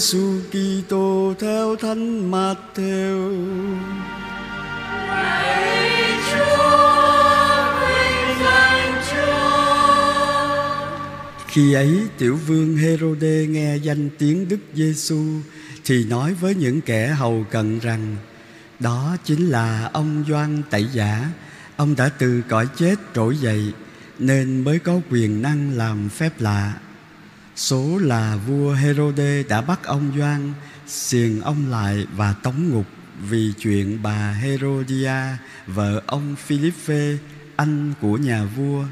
Giêsu Kitô theo Thánh Matthew. Khi ấy tiểu vương Herode nghe danh tiếng Đức Giêsu thì nói với những kẻ hầu cận rằng đó chính là ông Doan Tẩy Giả, ông đã từ cõi chết trỗi dậy nên mới có quyền năng làm phép lạ. Số là vua Herode đã bắt ông Doan xiềng ông lại và tống ngục vì chuyện bà Herodia, vợ ông Philippe, anh của nhà vua.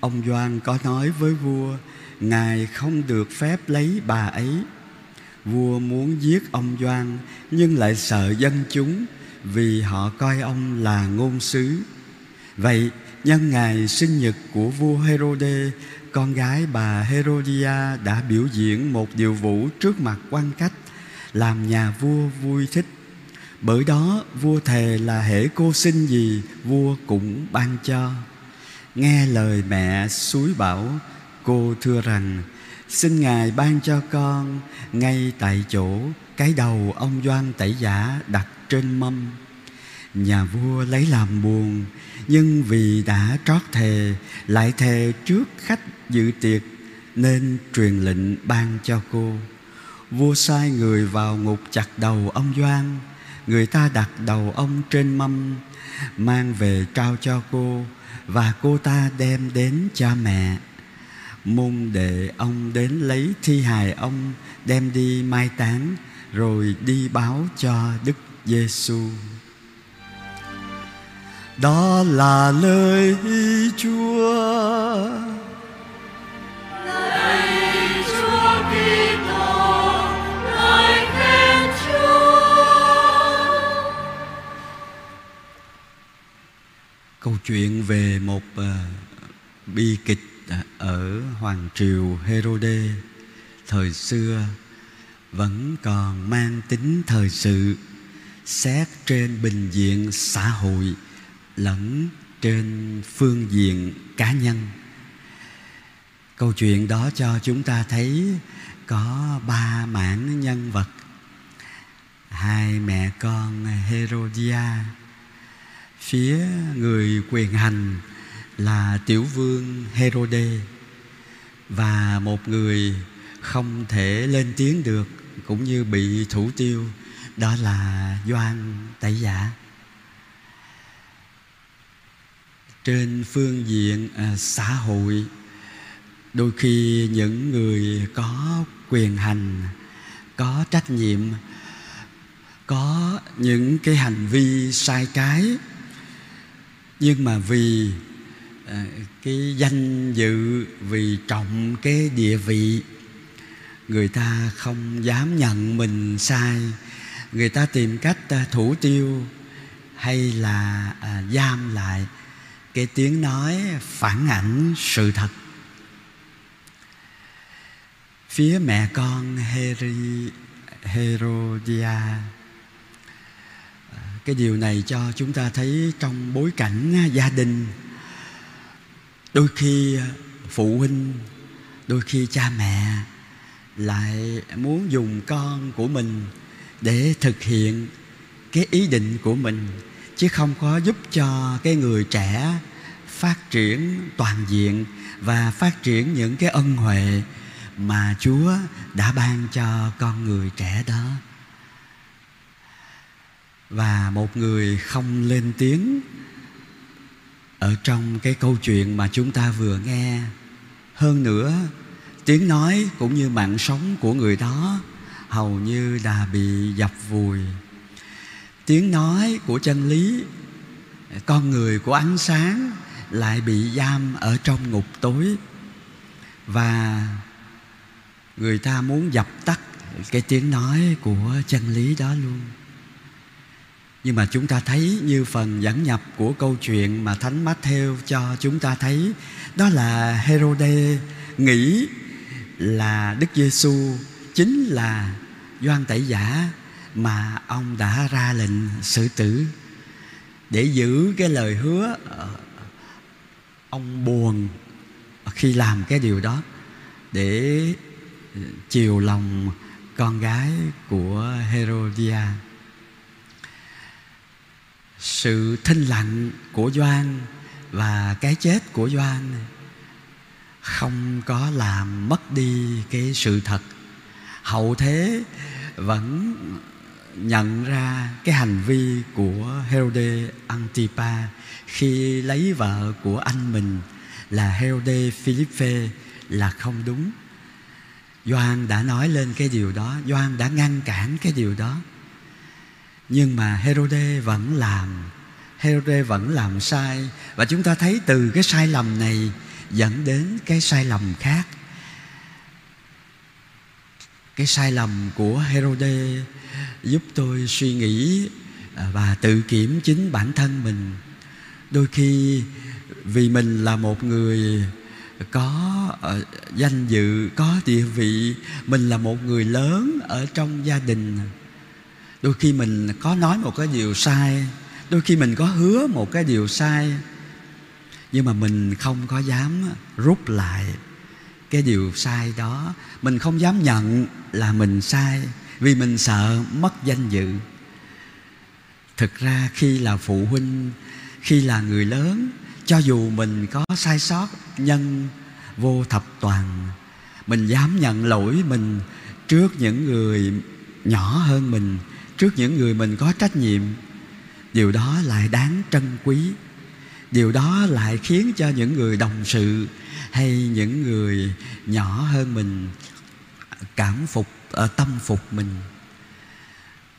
Ông Doan có nói với vua, Ngài không được phép lấy bà ấy. Vua muốn giết ông Doan nhưng lại sợ dân chúng vì họ coi ông là ngôn sứ. Vậy nhân ngày sinh nhật của vua Herode, con gái bà Herodia đã biểu diễn một điệu vũ trước mặt quan cách làm nhà vua vui thích. Bởi đó, vua thề là hễ cô xin gì, vua cũng ban cho. Nghe lời mẹ suối bảo, Cô thưa rằng, Xin Ngài ban cho con, Ngay tại chỗ, Cái đầu ông Doan tẩy giả đặt trên mâm Nhà vua lấy làm buồn, Nhưng vì đã trót thề, Lại thề trước khách dự tiệc, Nên truyền lệnh ban cho cô Vua sai người vào ngục chặt đầu ông Doan, Người ta đặt đầu ông trên mâm, Mang về trao cho cô, Và cô ta đem đến cha mẹ Môn để ông đến lấy thi hài ông, đem đi mai táng, rồi đi báo cho Đức Giêsu. Đó là lời Chúa. Lạy Chúa Kitô, lời khen Chúa. Câu chuyện về một uh, bi kịch ở hoàng triều Herode thời xưa vẫn còn mang tính thời sự xét trên bình diện xã hội lẫn trên phương diện cá nhân câu chuyện đó cho chúng ta thấy có ba mảng nhân vật hai mẹ con Herodia, phía người quyền hành là tiểu vương Herode, và một người không thể lên tiếng được cũng như bị thủ tiêu, đó là Doan Tẩy Giả. Trên phương diện à, xã hội đôi khi những người có quyền hành có trách nhiệm có những cái hành vi sai trái nhưng mà vì À, cái danh dự vì trọng cái địa vị người ta không dám nhận mình sai người ta tìm cách à, thủ tiêu hay là à, giam lại cái tiếng nói phản ảnh sự thật. Phía mẹ con Heri, Herodia. Cái điều này cho chúng ta thấy trong bối cảnh gia đình. Đôi khi phụ huynh đôi khi cha mẹ lại muốn dùng con của mình để thực hiện cái ý định của mình chứ không có giúp cho cái người trẻ phát triển toàn diện và phát triển những cái ân huệ mà Chúa đã ban cho con người trẻ đó. Và một người không lên tiếng ở trong cái câu chuyện mà chúng ta vừa nghe, hơn nữa, tiếng nói cũng như mạng sống của người đó hầu như đã bị dập vùi tiếng nói của chân lý, con người của ánh sáng lại bị giam ở trong ngục tối. Và người ta muốn dập tắt cái tiếng nói của chân lý đó luôn. Nhưng mà chúng ta thấy như phần dẫn nhập của câu chuyện mà Thánh Matthew cho chúng ta thấy, đó là Herode nghĩ là Đức Giêsu chính là Doan Tẩy Giả mà ông đã ra lệnh xử tử. Để giữ cái lời hứa ờ, ông buồn khi làm cái điều đó. Để chiều lòng con gái của Herodia sự thinh lặng của Doan và cái chết của Doan không có làm mất đi cái sự thật. Hậu thế vẫn nhận ra cái hành vi của Herode Antipa khi lấy vợ của anh mình là Herode Philippe là không đúng. Doan đã nói lên cái điều đó, Doan đã ngăn cản cái điều đó. Nhưng mà Herode vẫn làm Herode vẫn làm sai Và chúng ta thấy từ cái sai lầm này Dẫn đến cái sai lầm khác cái sai lầm của Herode Giúp tôi suy nghĩ à, Và tự kiểm chính bản thân mình. Đôi khi, Vì mình là một người có ờ, danh dự, có địa vị, mình là một người lớn ở trong gia đình. Đôi khi mình có nói một cái điều sai, đôi khi mình có hứa một cái điều sai, nhưng mà mình không có dám rút lại cái điều sai đó. Mình không dám nhận là mình sai, vì mình sợ mất danh dự. Thực ra khi là phụ huynh, khi là người lớn, cho dù mình có sai sót, nhân vô thập toàn, mình dám nhận lỗi mình trước những người nhỏ hơn mình, trước những người mình có trách nhiệm. Điều đó lại đáng trân quý điều đó lại khiến cho những người đồng sự hay những người nhỏ hơn mình cảm phục ờ, tâm phục mình.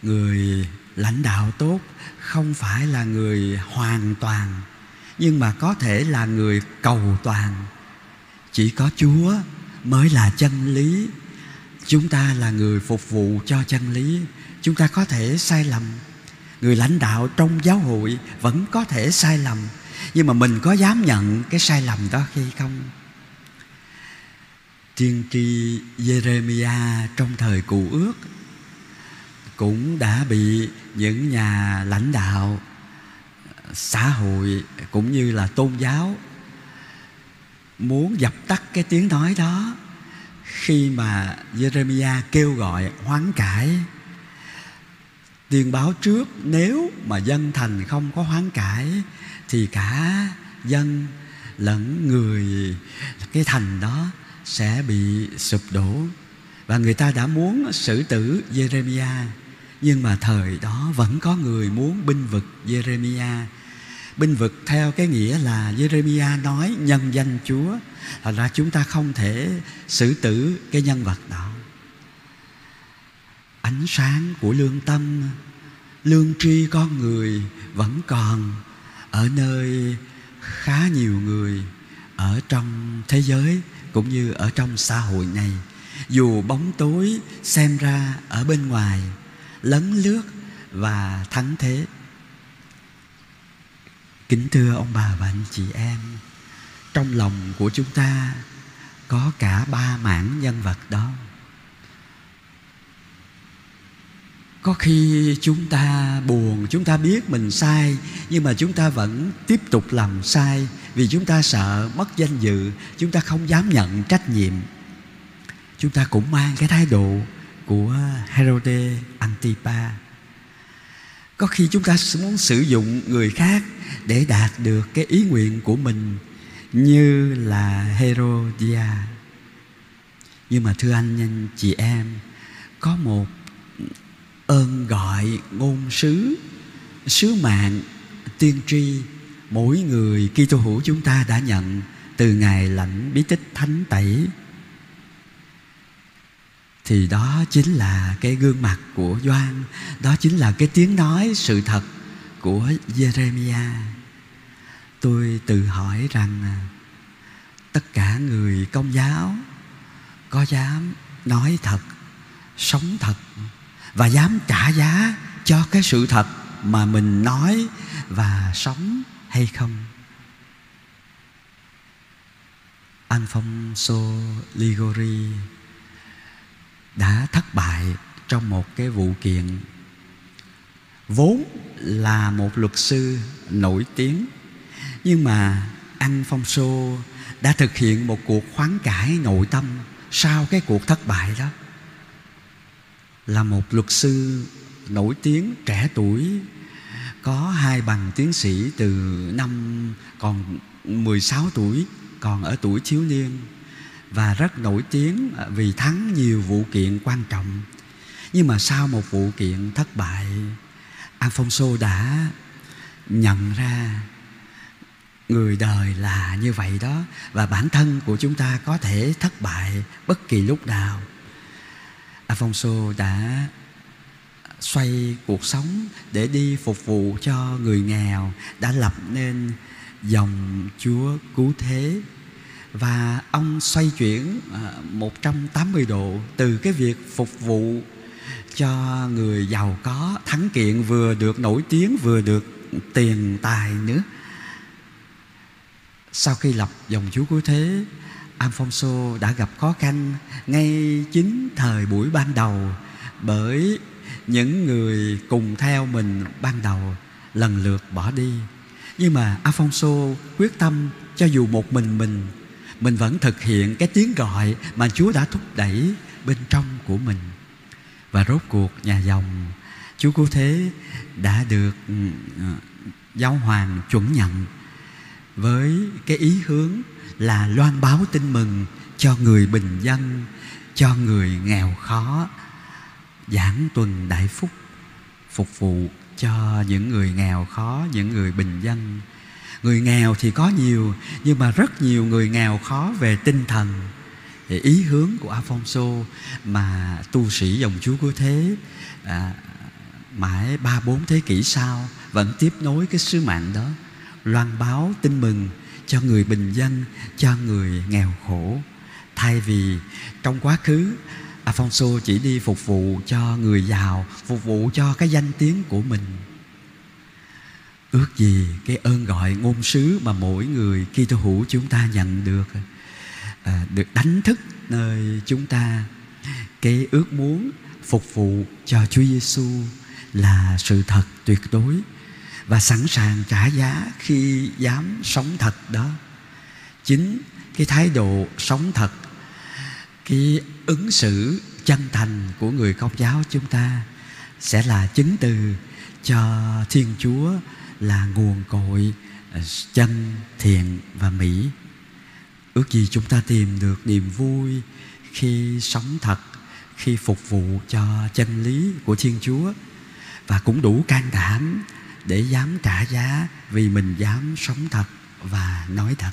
Người lãnh đạo tốt không phải là người hoàn toàn, nhưng mà có thể là người cầu toàn. Chỉ có chúa mới là chân lý. Chúng ta là người phục vụ cho chân lý. Chúng ta có thể sai lầm. Người lãnh đạo trong giáo hội vẫn có thể sai lầm nhưng mà mình có dám nhận cái sai lầm đó khi không? Tiên tri Jeremiah trong thời cụ ước cũng đã bị những nhà lãnh đạo xã hội cũng như là tôn giáo muốn dập tắt cái tiếng nói đó. Khi mà Jeremiah kêu gọi, hoán cải tiên báo trước, nếu mà dân thành không có hoán cải thì cả dân lẫn người, cái thành đó sẽ bị sụp đổ. Và người ta đã muốn xử tử Jeremiah, nhưng mà thời đó vẫn có người muốn binh vực Jeremiah. Binh vực theo cái nghĩa là Jeremiah nói nhân danh Chúa Thật ra chúng ta không thể xử tử cái nhân vật đó. Ánh sáng của lương tâm, lương tri con người vẫn còn ở nơi khá nhiều người ở trong thế giới cũng như ở trong xã hội này. Dù bóng tối xem ra ở bên ngoài, lấn lướt và thắng thế. Kính thưa ông bà và anh chị em, trong lòng của chúng ta có cả ba mảng nhân vật đó. Có khi chúng ta buồn, chúng ta biết mình sai, nhưng mà chúng ta vẫn tiếp tục làm sai vì chúng ta sợ mất danh dự, chúng ta không dám nhận trách nhiệm. Chúng ta cũng mang cái thái độ của Herode Antipa. Có khi chúng ta muốn sử dụng người khác để đạt được cái ý nguyện của mình như là Herodia. Nhưng mà thưa anh anh chị em, có một ơn gọi ngôn sứ sứ mạng tiên tri mỗi người Kitô hữu chúng ta đã nhận từ ngày lãnh bí tích thánh tẩy. Thì đó chính là cái gương mặt của Doan, đó chính là cái tiếng nói sự thật của Jeremiah tôi tự hỏi rằng, tất cả người công giáo có dám nói thật, sống thật và dám trả giá cho cái sự thật mà mình nói và sống hay không. Alfonso Ligori đã thất bại trong một cái vụ kiện vốn là một luật sư nổi tiếng, nhưng mà anh Phong Sô đã thực hiện một cuộc khoáng cải nội tâm sau cái cuộc thất bại đó là một luật sư nổi tiếng trẻ tuổi, có hai bằng tiến sĩ từ năm còn 16 tuổi, còn ở tuổi thiếu niên, và rất nổi tiếng vì thắng nhiều vụ kiện quan trọng. Nhưng mà sau một vụ kiện thất bại, Alfonso đã nhận ra người đời là như vậy đó, và bản thân của chúng ta có thể thất bại bất kỳ lúc nào. Alfonso đã xoay cuộc sống để đi phục vụ cho người nghèo đã lập nên dòng Chúa cứu thế. Và ông xoay chuyển à, 180 độ từ cái việc phục vụ cho người giàu có, thắng kiện vừa được nổi tiếng, vừa được tiền tài nữa. Sau khi lập dòng Chúa Cứu Thế Alfonso đã gặp khó khăn ngay chính thời buổi ban đầu bởi những người cùng theo mình ban đầu lần lượt bỏ đi. Nhưng mà Alfonso quyết tâm cho dù một mình mình mình vẫn thực hiện cái tiếng gọi mà Chúa đã thúc đẩy bên trong của mình. Và rốt cuộc nhà dòng, Chúa Cứu Thế đã được ừ, ừ, giáo hoàng chuẩn nhận với cái ý hướng là loan báo tin mừng cho người bình dân cho người nghèo khó giảng tuần đại phúc phục vụ cho những người nghèo khó những người bình dân. Người nghèo thì có nhiều nhưng mà rất nhiều người nghèo khó về tinh thần. Thì ý hướng của Alfonso mà tu sĩ dòng Chúa Cứu Thế à, mãi ba bốn thế kỷ sau vẫn tiếp nối cái sứ mạng đó loan báo tin mừng cho người bình dân cho người nghèo khổ. Thay vì trong quá khứ Afonso chỉ đi phục vụ cho người giàu phục vụ cho cái danh tiếng của mình. Ước gì cái ơn gọi ngôn sứ mà mỗi người Kitô hữu chúng ta nhận được à, được đánh thức nơi chúng ta. Cái ước muốn phục vụ cho Chúa Giêsu là sự thật tuyệt đối và sẵn sàng trả giá khi dám sống thật đó. Chính cái thái độ sống thật, cái ứng xử chân thành của người công giáo chúng ta sẽ là chứng từ cho thiên chúa là nguồn cội à, chân, thiện và mỹ. Ước gì chúng ta tìm được niềm vui khi sống thật, khi phục vụ cho chân lý của thiên chúa và cũng đủ can đảm để dám trả giá vì mình dám sống thật và nói thật.